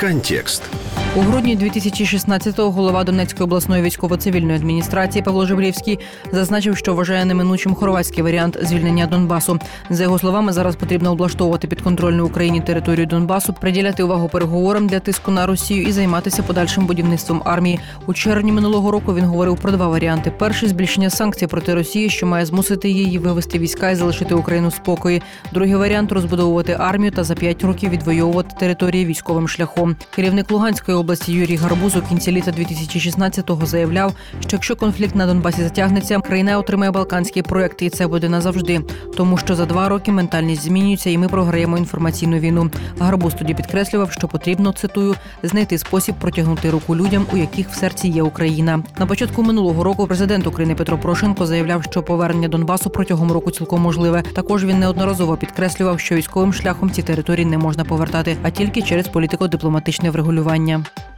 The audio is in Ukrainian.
Контекст. У грудні 2016-го голова Донецької обласної військово-цивільної адміністрації Павло Жебрівський зазначив, що вважає неминучим хорватський варіант звільнення Донбасу. За його словами, зараз потрібно облаштовувати підконтрольну Україні територію Донбасу, приділяти увагу переговорам для тиску на Росію і займатися подальшим будівництвом армії. У червні минулого року він говорив про два варіанти: перший збільшення санкцій проти Росії, що має змусити її вивести війська і залишити Україну спокої. Другий варіант розбудовувати армію та за п'ять років відвоювати території військовим шляхом. Керівник Луганської області Юрій Гарбуз у кінці літа 2016-го заявляв, що якщо конфлікт на Донбасі затягнеться, країна отримає балканський проект, і це буде назавжди. Тому що за два роки ментальність змінюється, і ми програємо інформаційну війну. Гарбуз тоді підкреслював, що потрібно цитую знайти спосіб протягнути руку людям, у яких в серці є Україна. На початку минулого року президент України Петро Порошенко заявляв, що повернення Донбасу протягом року цілком можливе. Також він неодноразово підкреслював, що військовим шляхом ці території не можна повертати, а тільки через політико-дипломатичне врегулювання побачення.